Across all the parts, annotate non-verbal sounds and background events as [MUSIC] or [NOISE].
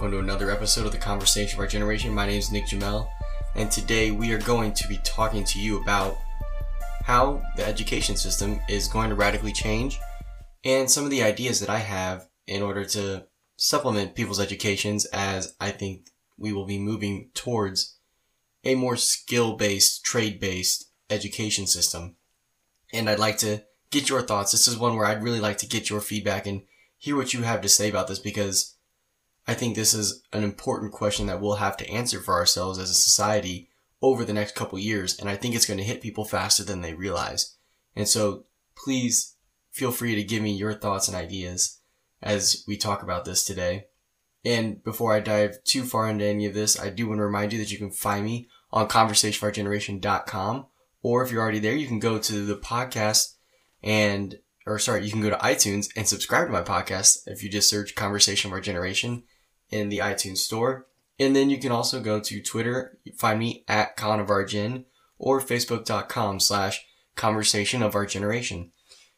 welcome to another episode of the Conversation of Our Generation. My name is Nick Jamel, and today we are going to be talking to you about how the education system is going to radically change and some of the ideas that I have in order to supplement people's educations as I think we will be moving towards a more skill based, trade based education system. And I'd like to get your thoughts. This is one where I'd really like to get your feedback and hear what you have to say about this because I think this is an important question that we'll have to answer for ourselves as a society over the next couple years. And I think it's going to hit people faster than they realize. And so please feel free to give me your thoughts and ideas as we talk about this today. And before I dive too far into any of this, I do want to remind you that you can find me on conversationofourgeneration.com. Or if you're already there, you can go to the podcast and, or sorry, you can go to iTunes and subscribe to my podcast if you just search Conversation of Our Generation in the iTunes store. And then you can also go to Twitter, find me at Con of Our Gen, or Facebook.com slash Conversation of Our Generation.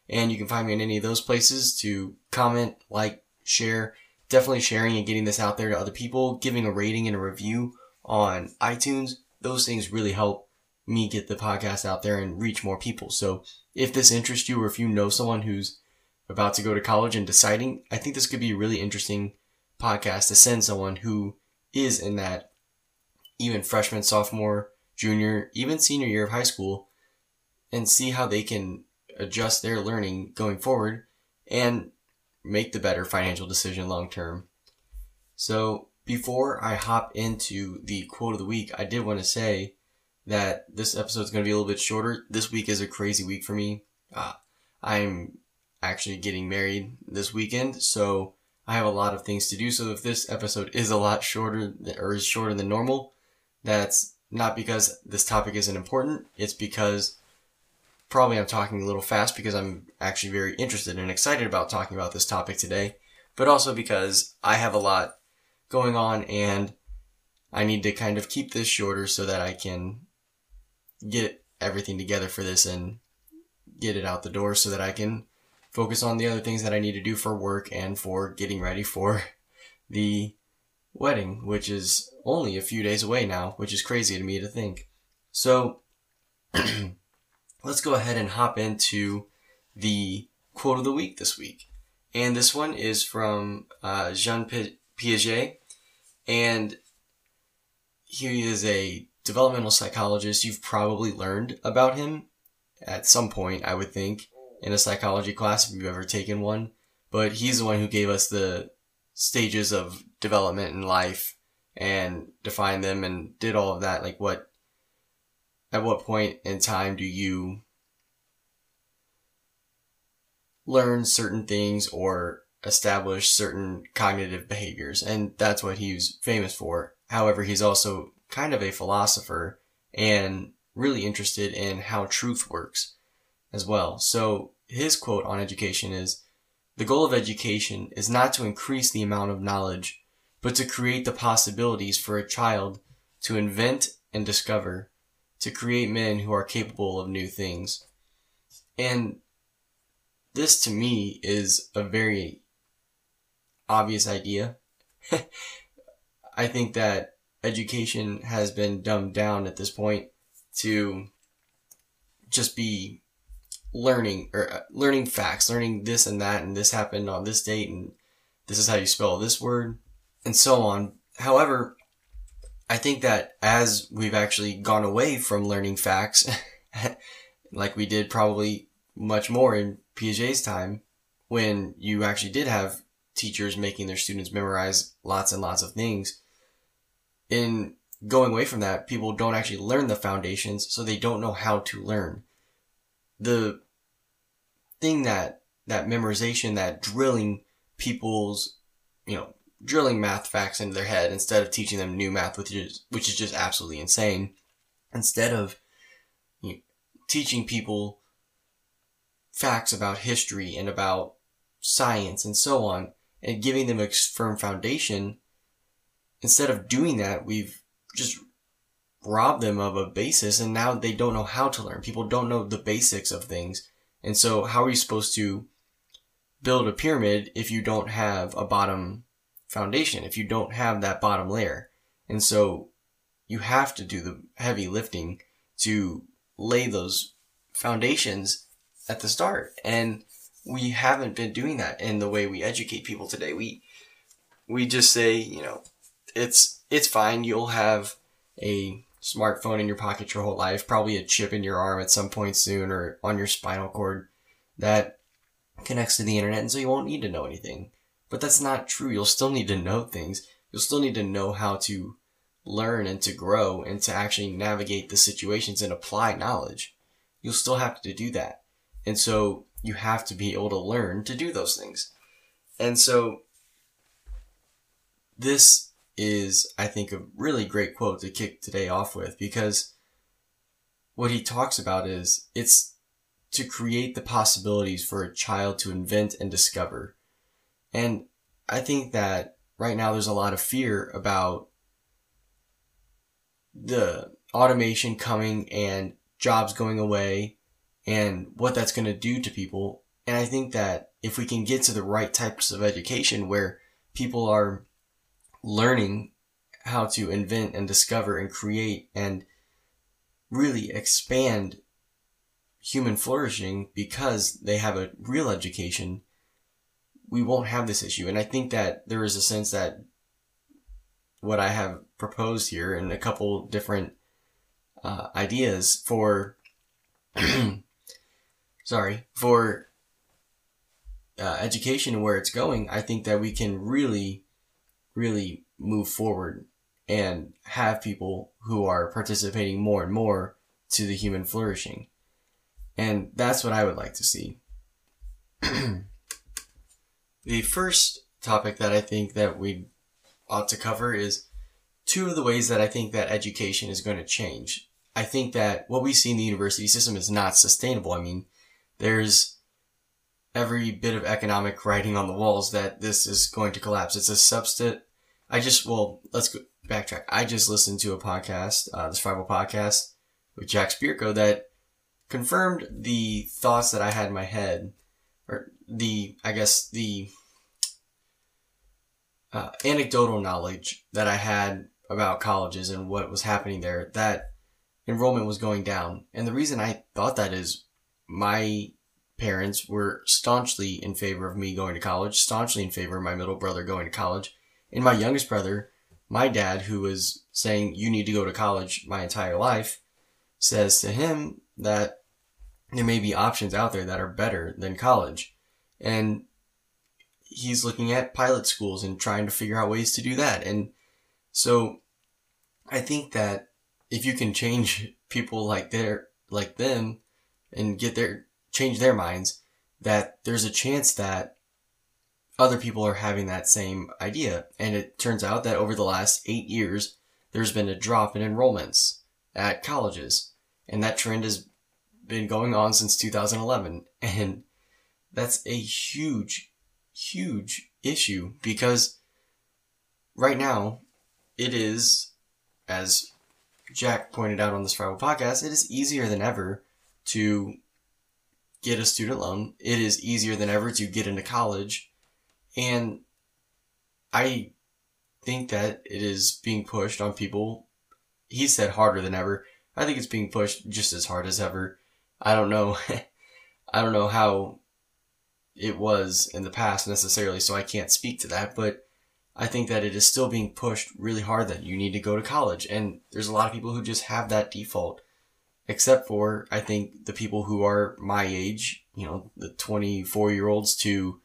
And you can find me in any of those places to comment, like, share, definitely sharing and getting this out there to other people, giving a rating and a review on iTunes. Those things really help me get the podcast out there and reach more people. So if this interests you or if you know someone who's about to go to college and deciding, I think this could be a really interesting podcast to send someone who is in that even freshman, sophomore, junior, even senior year of high school and see how they can adjust their learning going forward and make the better financial decision long term. So before I hop into the quote of the week, I did want to say that this episode is going to be a little bit shorter. This week is a crazy week for me. Uh, I'm actually getting married this weekend, so I have a lot of things to do. So if this episode is a lot shorter or is shorter than normal, that's not because this topic isn't important. It's because probably I'm talking a little fast because I'm actually very interested and excited about talking about this topic today, but also because I have a lot going on and I need to kind of keep this shorter so that I can get everything together for this and get it out the door so that I can focus on the other things that I need to do for work and for getting ready for the wedding, which is only a few days away now, which is crazy to me to think. So, [CLEARS THROAT] let's go ahead and hop into the quote of the week this week. And this one is from uh, Jean Piaget, and he is a developmental psychologist. You've probably learned about him at some point, I would think in a psychology class if you've ever taken one. But he's the one who gave us the stages of development in life and defined them and did all of that. Like what, at what point in time do you learn certain things or establish certain cognitive behaviors? And that's what he was famous for. However, he's also kind of a philosopher and really interested in how truth works as well. So his quote on education is, the goal of education is not to increase the amount of knowledge, but to create the possibilities for a child to invent and discover, to create men who are capable of new things. And this to me is a very obvious idea. [LAUGHS] I think that education has been dumbed down at this point to just be learning or uh, learning facts, learning this and that, and this happened on this date, and this is how you spell this word, and so on. However, I think that as we've actually gone away from learning facts, [LAUGHS] like we did probably much more in Piaget's time, when you actually did have teachers making their students memorize lots and lots of things, in going away from that, people don't actually learn the foundations, so they don't know how to learn. The thing that that memorization, that drilling people's, you know, drilling math facts into their head instead of teaching them new math, which is which is just absolutely insane. Instead of you know, teaching people facts about history and about science and so on, and giving them a firm foundation, instead of doing that, we've just robbed them of a basis, and now they don't know how to learn. People don't know the basics of things and so how are you supposed to build a pyramid if you don't have a bottom foundation if you don't have that bottom layer. And so you have to do the heavy lifting to lay those foundations at the start. And we haven't been doing that in the way we educate people today. We we just say, you know, it's it's fine. You'll have a smartphone in your pocket your whole life, probably a chip in your arm at some point soon or on your spinal cord that connects to the internet and so you won't need to know anything. But that's not true. You'll still need to know things. You'll still need to know how to learn and to grow and to actually navigate the situations and apply knowledge. You'll still have to do that. And so you have to be able to learn to do those things. And so this is, I think, a really great quote to kick today off with because what he talks about is it's to create the possibilities for a child to invent and discover. And I think that right now there's a lot of fear about the automation coming and jobs going away and what that's going to do to people. And I think that if we can get to the right types of education where people are learning how to invent and discover and create and really expand human flourishing because they have a real education, we won't have this issue. And I think that there is a sense that what I have proposed here and a couple different uh, ideas for [CLEARS THROAT] sorry for uh, education and where it's going i think that we can really really move forward and have people who are participating more and more to the human flourishing and that's what i would like to see [CLEARS THROAT] the first topic that i think that we ought to cover is two of the ways that I think that education is going to change. I think that what we see in the university system is not sustainable. I mean, there's every bit of economic writing on the walls that this is going to collapse. It's a substitute. I just, well, let's go backtrack. I just listened to a podcast, uh, the Survival Podcast with Jack Spirko that confirmed the thoughts that I had in my head, or the, I guess, the uh, anecdotal knowledge that I had about colleges and what was happening there, that enrollment was going down. And the reason I thought that is my parents were staunchly in favor of me going to college, staunchly in favor of my middle brother going to college. And my youngest brother, my dad, who was saying, you need to go to college my entire life, says to him that there may be options out there that are better than college. And he's looking at pilot schools and trying to figure out ways to do that. And so I think that if you can change [LAUGHS] people like their like them and get their change their minds, that there's a chance that other people are having that same idea. And it turns out that over the last eight years, there's been a drop in enrollments at colleges. And that trend has been going on since 2011. [LAUGHS] And that's a huge, huge issue because right now it is, as Jack pointed out on the Survival Podcast, it is easier than ever to get a student loan. It is easier than ever to get into college. And I think that it is being pushed on people. He said harder than ever. I think it's being pushed just as hard as ever. I don't know. [LAUGHS] I don't know how it was in the past necessarily, so I can't speak to that, but I think that it is still being pushed really hard that you need to go to college. And there's a lot of people who just have that default, except for, I think, the people who are my age, you know, the 24 year olds to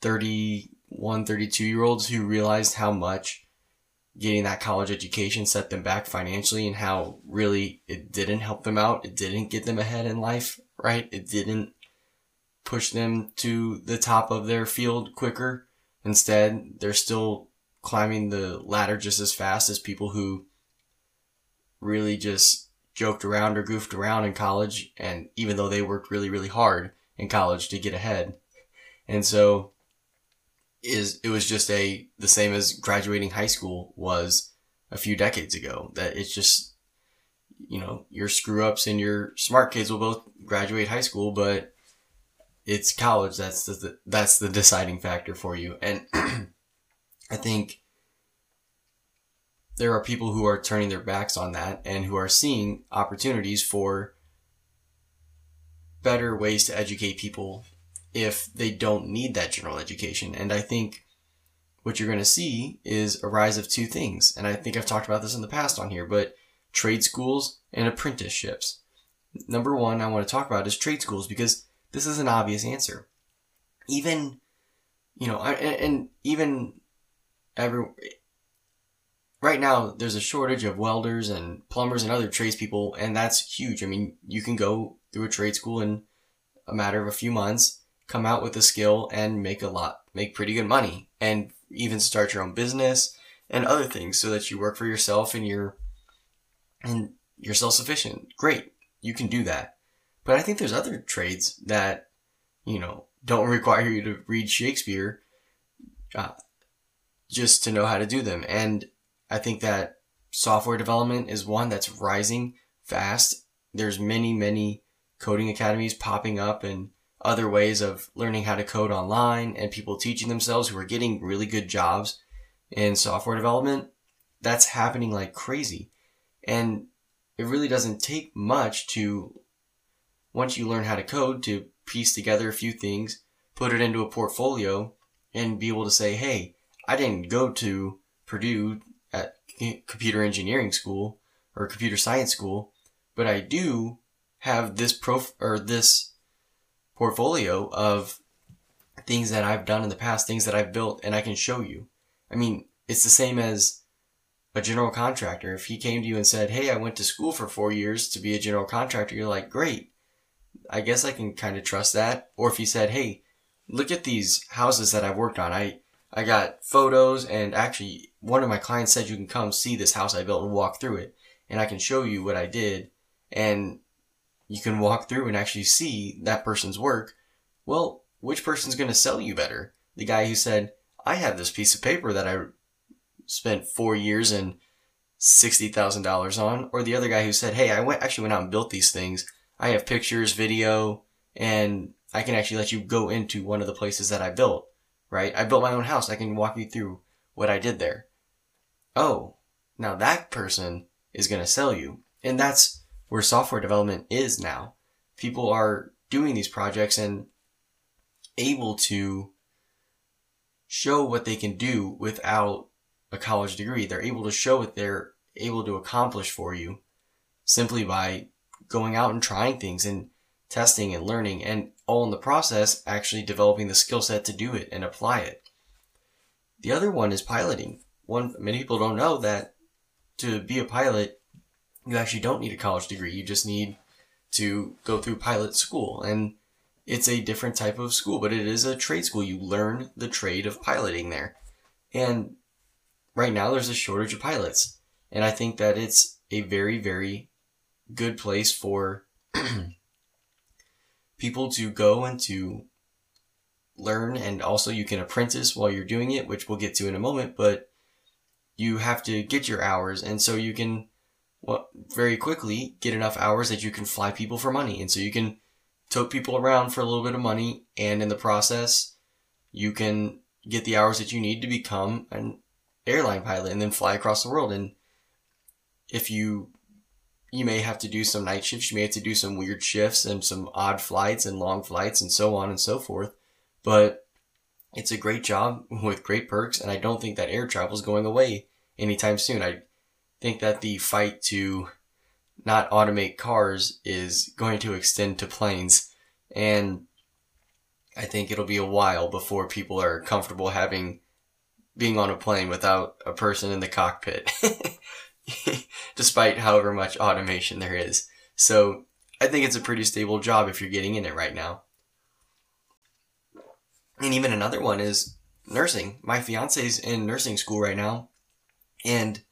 31, 32 year olds who realized how much getting that college education set them back financially and how really it didn't help them out. It didn't get them ahead in life, right? It didn't push them to the top of their field quicker. Instead, they're still climbing the ladder just as fast as people who really just joked around or goofed around in college and even though they worked really really hard in college to get ahead. And so is it was just a the same as graduating high school was a few decades ago that it's just you know your screw ups and your smart kids will both graduate high school but it's college that's the that's the deciding factor for you. And [CLEARS THROAT] I think there are people who are turning their backs on that and who are seeing opportunities for better ways to educate people if they don't need that general education. And I think what you're going to see is a rise of two things. And I think I've talked about this in the past on here, but trade schools and apprenticeships. Number one, I want to talk about is trade schools because this is an obvious answer. Even, you know, and, and even every, right now there's a shortage of welders and plumbers and other tradespeople, and that's huge. I mean, you can go through a trade school in a matter of a few months, come out with a skill, and make a lot, make pretty good money, and even start your own business and other things so that you work for yourself and you're and you're self sufficient. Great, you can do that. But I think there's other trades that you know don't [LAUGHS] require you to read Shakespeare uh, just to know how to do them, and I think that software development is one that's rising fast. There's many, many coding academies popping up and other ways of learning how to code online and people teaching themselves who are getting really good jobs in software development. That's happening like crazy. And it really doesn't take much to, once you learn how to code, to piece together a few things, put it into a portfolio, and be able to say, hey, I didn't go to Purdue computer engineering school or computer science school, but I do have this prof or this portfolio of things that I've done in the past, things that I've built, and I can show you. I mean, it's the same as a general contractor. If he came to you and said, Hey, I went to school for four years to be a general contractor, you're like, Great. I guess I can kind of trust that. Or if he said, Hey, look at these houses that I've worked on. I, I got photos and actually one of my clients said you can come see this house I built and walk through it. And I can show you what I did and you can walk through and actually see that person's work. Well, which person's going to sell you better? The guy who said, I have this piece of paper that I spent four years and $60,000 on, or the other guy who said, Hey, I went, actually went out and built these things. I have pictures, video, and I can actually let you go into one of the places that I built right? I built my own house. I can walk you through what I did there. Oh, now that person is going to sell you. And that's where software development is now. People are doing these projects and able to show what they can do without a college degree. They're able to show what they're able to accomplish for you simply by going out and trying things and testing and learning and all in the process actually developing the skill set to do it and apply it. The other one is piloting. One many people don't know that to be a pilot, you actually don't need a college degree. You just need to go through pilot school and it's a different type of school, but it is a trade school. You learn the trade of piloting there. And right now there's a shortage of pilots. And I think that it's a very, very good place for [CLEARS THROAT] people to go and to learn and also you can apprentice while you're doing it, which we'll get to in a moment, but you have to get your hours and so you can well, very quickly get enough hours that you can fly people for money. And so you can tote people around for a little bit of money and in the process you can get the hours that you need to become an airline pilot and then fly across the world. And if you you may have to do some night shifts, you may have to do some weird shifts and some odd flights and long flights and so on and so forth. But it's a great job with great perks, and I don't think that air travel is going away anytime soon. I think that the fight to not automate cars is going to extend to planes, and I think it'll be a while before people are comfortable having being on a plane without a person in the cockpit. [LAUGHS] despite however much automation there is. So I think it's a pretty stable job if you're getting in it right now. And even another one is nursing. My fiance's in nursing school right now, and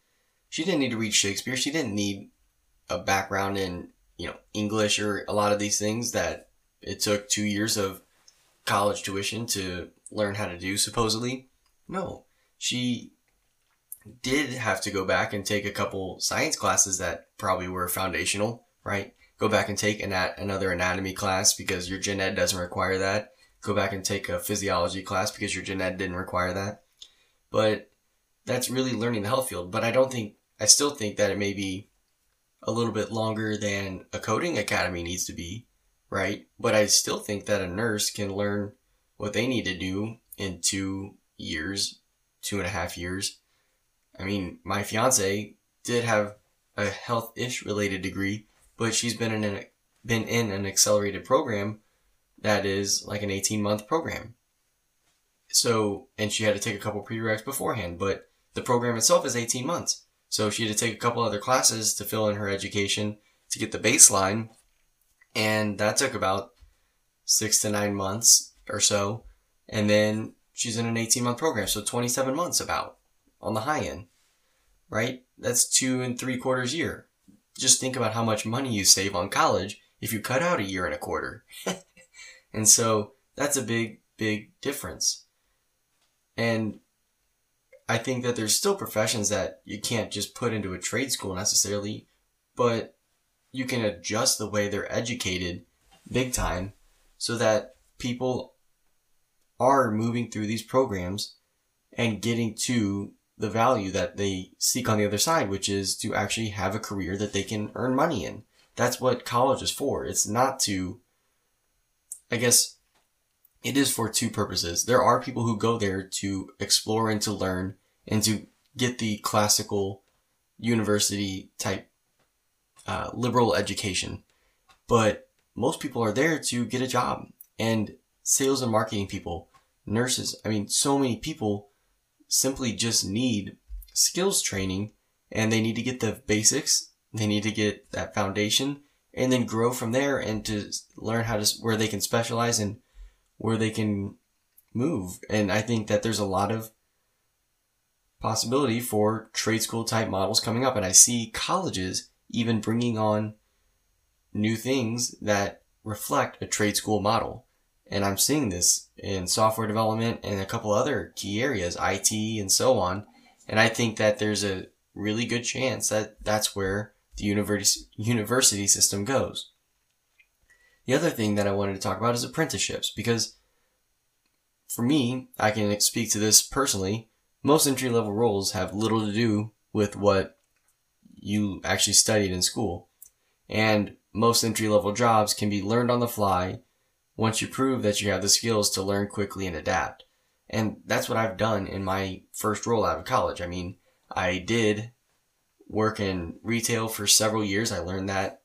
she didn't need to read Shakespeare. She didn't need a background in, you know, English or a lot of these things that it took two years of college tuition to learn how to do, supposedly. No. She did have to go back and take a couple science classes that probably were foundational, right? Go back and take an, another anatomy class because your gen ed doesn't require that. Go back and take a physiology class because your gen ed didn't require that. But that's really learning the health field. But I don't think, I still think that it may be a little bit longer than a coding academy needs to be, right? But I still think that a nurse can learn what they need to do in two years, two and a half years. I mean, my fiance did have a health-ish related degree, but she's been in an been in an accelerated program that is like an 18 month program. So, and she had to take a couple prereqs beforehand, but the program itself is 18 months. So she had to take a couple other classes to fill in her education to get the baseline. And that took about six to nine months or so. And then she's in an 18 month program. So 27 months about on the high end, right? That's two and three quarters year. Just think about how much money you save on college if you cut out a year and a quarter. [LAUGHS] and so that's a big, big difference. And I think that there's still professions that you can't just put into a trade school necessarily, but you can adjust the way they're educated big time so that people are moving through these programs and getting to the value that they seek on the other side, which is to actually have a career that they can earn money in. That's what college is for. It's not to, I guess, it is for two purposes. There are people who go there to explore and to learn and to get the classical university type uh, liberal education. But most people are there to get a job and sales and marketing people, nurses. I mean, so many people simply just need skills training and they need to get the basics they need to get that foundation and then grow from there and to learn how to where they can specialize and where they can move. And I think that there's a lot of possibility for trade school type models coming up. And I see colleges even bringing on new things that reflect a trade school model. And I'm seeing this in software development and a couple other key areas, IT and so on. And I think that there's a really good chance that that's where the university, university system goes. The other thing that I wanted to talk about is apprenticeships because for me, I can speak to this personally. Most entry level roles have little to do with what you actually studied in school. And most entry level jobs can be learned on the fly once you prove that you have the skills to learn quickly and adapt. And that's what I've done in my first role out of college. I mean, I did work in retail for several years. I learned that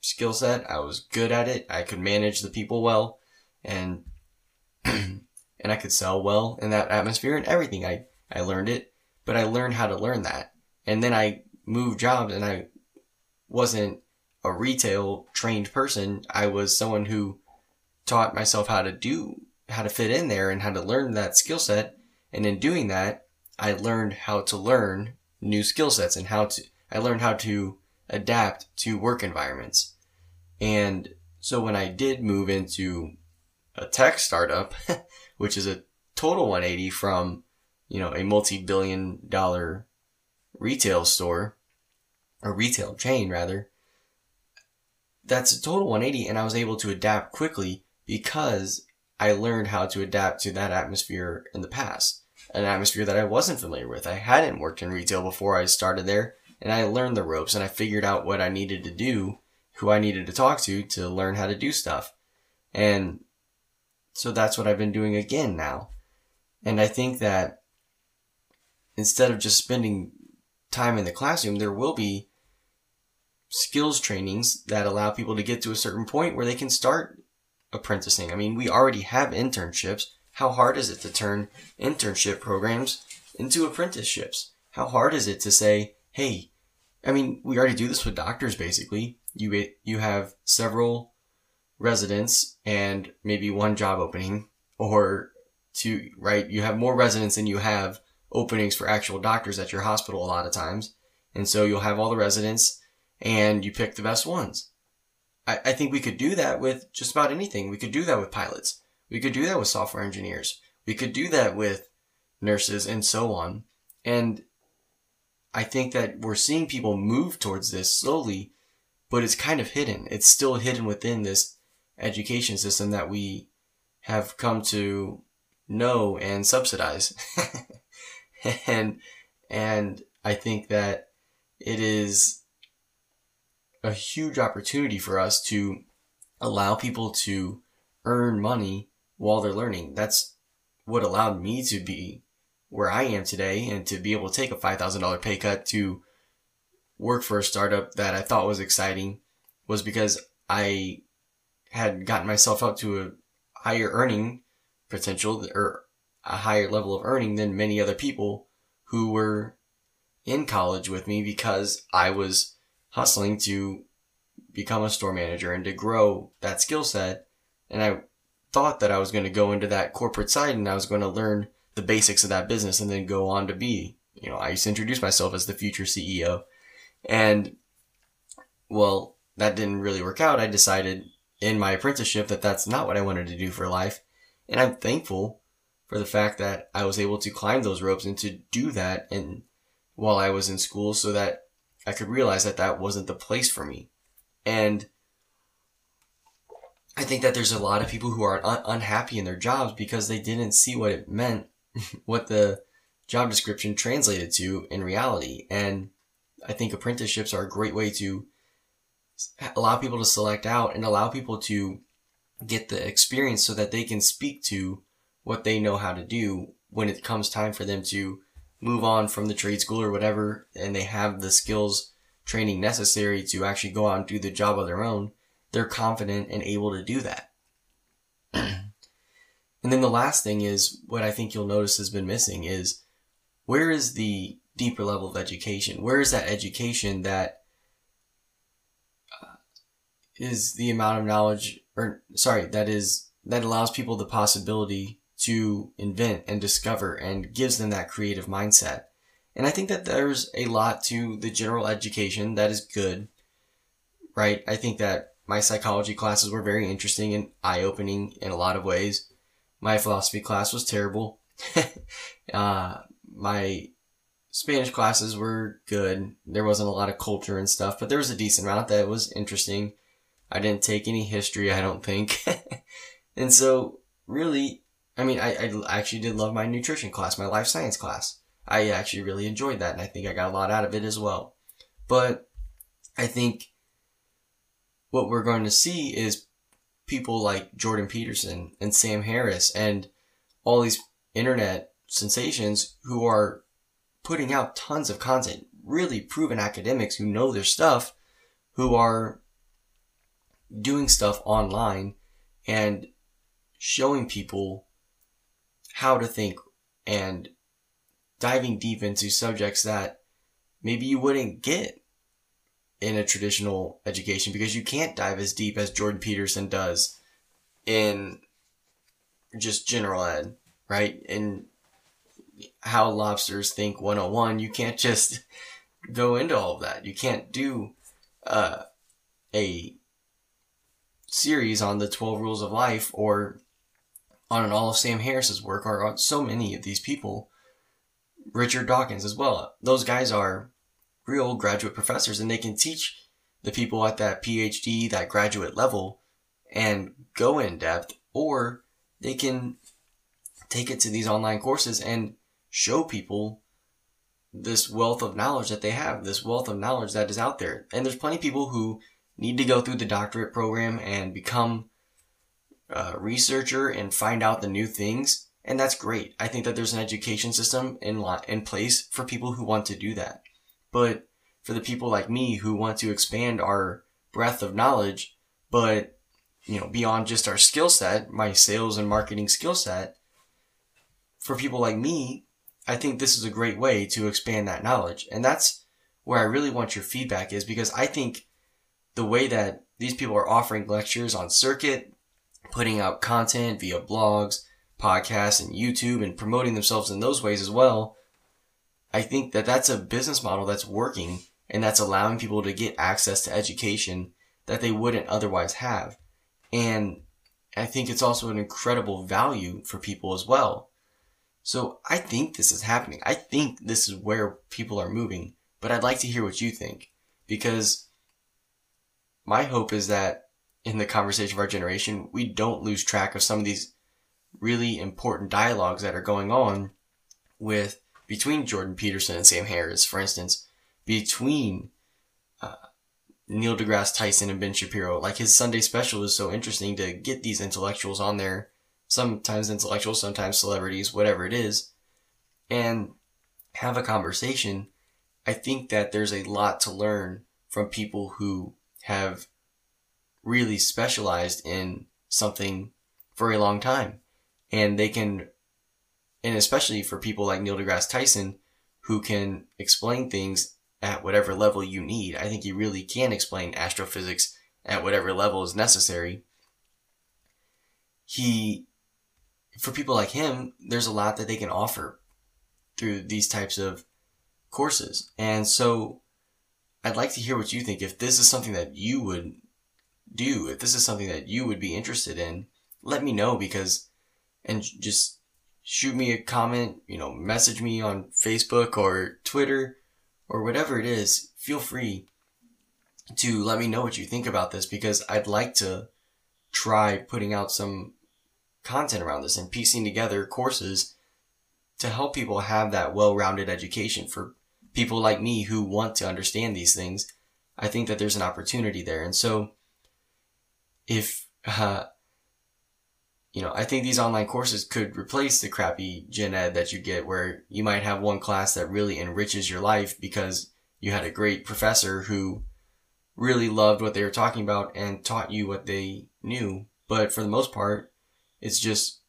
skill set. I was good at it. I could manage the people well and [CLEARS THROAT] and I could sell well in that atmosphere and everything. I, I learned it, but I learned how to learn that. And then I moved jobs and I wasn't a retail trained person. I was someone who taught myself how to do, how to fit in there and how to learn that skill set. And in doing that, I learned how to learn new skill sets and how to, I learned how to adapt to work environments. And so when I did move into a tech startup, [LAUGHS] which is a total 180 from, you know, a multi-billion dollar retail store, a retail chain rather, that's a total 180 and I was able to adapt quickly because I learned how to adapt to that atmosphere in the past an atmosphere that I wasn't familiar with. I hadn't worked in retail before I started there, and I learned the ropes and I figured out what I needed to do, who I needed to talk to to learn how to do stuff. And so that's what I've been doing again now. And I think that instead of just spending time in the classroom, there will be skills trainings that allow people to get to a certain point where they can start apprenticing. I mean, we already have internships how hard is it to turn internship programs into apprenticeships? How hard is it to say, hey, I mean, we already do this with doctors basically. You you have several residents and maybe one job opening or two, right? You have more residents than you have openings for actual doctors at your hospital a lot of times. And so you'll have all the residents and you pick the best ones. I, I think we could do that with just about anything. We could do that with pilots. We could do that with software engineers. We could do that with nurses and so on. And I think that we're seeing people move towards this slowly, but it's kind of hidden. It's still hidden within this education system that we have come to know and subsidize. [LAUGHS] and And I think that it is a huge opportunity for us to allow people to earn money while they're learning. That's what allowed me to be where I am today and to be able to take a $5,000 pay cut to work for a startup that I thought was exciting was because I had gotten myself up to a higher earning potential or a higher level of earning than many other people who were in college with me because I was hustling to become a store manager and to grow that skill set. And I thought that I was going to go into that corporate side and I was going to learn the basics of that business and then go on to be, you know, I used to introduce myself as the future CEO. And well, that didn't really work out. I decided in my apprenticeship that that's not what I wanted to do for life. And I'm thankful for the fact that I was able to climb those ropes and to do that and while I was in school so that I could realize that that wasn't the place for me. And I think that there's a lot of people who are un- unhappy in their jobs because they didn't see what it meant, [LAUGHS] what the job description translated to in reality. And I think apprenticeships are a great way to allow people to select out and allow people to get the experience so that they can speak to what they know how to do when it comes time for them to move on from the trade school or whatever and they have the skills training necessary to actually go out and do the job of their own they're confident and able to do that [CLEARS THROAT] and then the last thing is what i think you'll notice has been missing is where is the deeper level of education where is that education that uh, is the amount of knowledge or sorry, that is that allows people the possibility to invent and discover and gives them that creative mindset. And I think that there's a lot to the general education that is good, right? I think that my psychology classes were very interesting and eye opening in a lot of ways. My philosophy class was terrible. [LAUGHS] uh, my Spanish classes were good. There wasn't a lot of culture and stuff, but there was a decent amount that was interesting. I didn't take any history, I don't think. [LAUGHS] and so, really, I mean, I, I actually did love my nutrition class, my life science class. I actually really enjoyed that, and I think I got a lot out of it as well. But I think what we're going to see is people like Jordan Peterson and Sam Harris and all these internet sensations who are putting out tons of content, really proven academics who know their stuff, who are doing stuff online and showing people how to think and diving deep into subjects that maybe you wouldn't get in a traditional education because you can't dive as deep as Jordan Peterson does in just general ed, right? In how lobsters think 101, you can't just [LAUGHS] go into all of that. You can't do uh, a series on the 12 rules of life or on all of Sam Harris's work or on so many of these people. Richard Dawkins as well. Those guys are real graduate professors and they can teach the people at that PhD, that graduate level and go in depth or they can take it to these online courses and show people this wealth of knowledge that they have, this wealth of knowledge that is out there. And there's plenty of people who need to go through the doctorate program and become a researcher and find out the new things. And that's great. I think that there's an education system in, in place for people who want to do that. But for the people like me who want to expand our breadth of knowledge, but you know, beyond just our skill set, my sales and marketing skill set, for people like me, I think this is a great way to expand that knowledge. And that's where I really want your feedback is because I think the way that these people are offering lectures on circuit, putting out content via blogs, podcasts, and YouTube, and promoting themselves in those ways as well, I think that that's a business model that's working and that's allowing people to get access to education that they wouldn't otherwise have. And I think it's also an incredible value for people as well. So I think this is happening. I think this is where people are moving, but I'd like to hear what you think because my hope is that in the conversation of our generation, we don't lose track of some of these really important dialogues that are going on with between Jordan Peterson and Sam Harris, for instance, between uh, Neil deGrasse Tyson and Ben Shapiro. Like his Sunday special is so interesting to get these intellectuals on there, sometimes intellectuals, sometimes celebrities, whatever it is, and have a conversation. I think that there's a lot to learn from people who have really specialized in something for a long time. And they can, and especially for people like Neil deGrasse Tyson, who can explain things at whatever level you need. I think he really can explain astrophysics at whatever level is necessary. He, for people like him, there's a lot that they can offer through these types of courses. And so I'd like to hear what you think. If this is something that you would do, if this is something that you would be interested in, let me know because, and just shoot me a comment, you know, message me on Facebook or Twitter or whatever it is, feel free to let me know what you think about this because I'd like to try putting out some content around this and piecing together courses to help people have that well-rounded education for people like me who want to understand these things. I think that there's an opportunity there. And so if, uh, you know, I think these online courses could replace the crappy gen ed that you get where you might have one class that really enriches your life because you had a great professor who really loved what they were talking about and taught you what they knew. But for the most part, it's just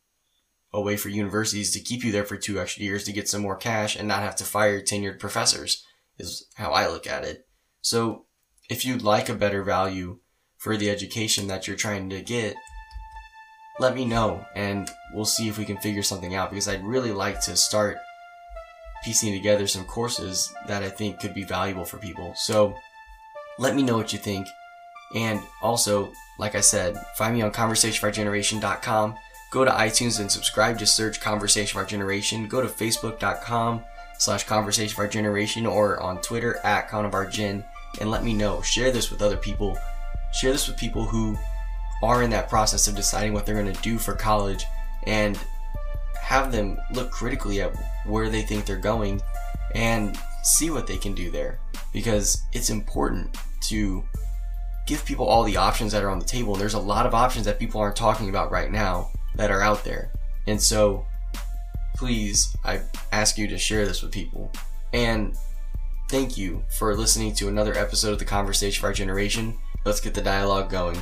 a way for universities to keep you there for two extra years to get some more cash and not have to fire tenured professors is how I look at it. So if you'd like a better value for the education that you're trying to get, let me know and we'll see if we can figure something out because I'd really like to start piecing together some courses that I think could be valuable for people. So let me know what you think. And also, like I said, find me on conversationofourgeneration.com. Go to iTunes and subscribe. Just search Conversation of Our Generation. Go to facebook.com slash Conversation of Our Generation or on Twitter at Con of Our Gen and let me know. Share this with other people. Share this with people who are in that process of deciding what they're going to do for college and have them look critically at where they think they're going and see what they can do there because it's important to give people all the options that are on the table. There's a lot of options that people aren't talking about right now that are out there. And so please, I ask you to share this with people. And thank you for listening to another episode of the Conversation of Our Generation. Let's get the dialogue going.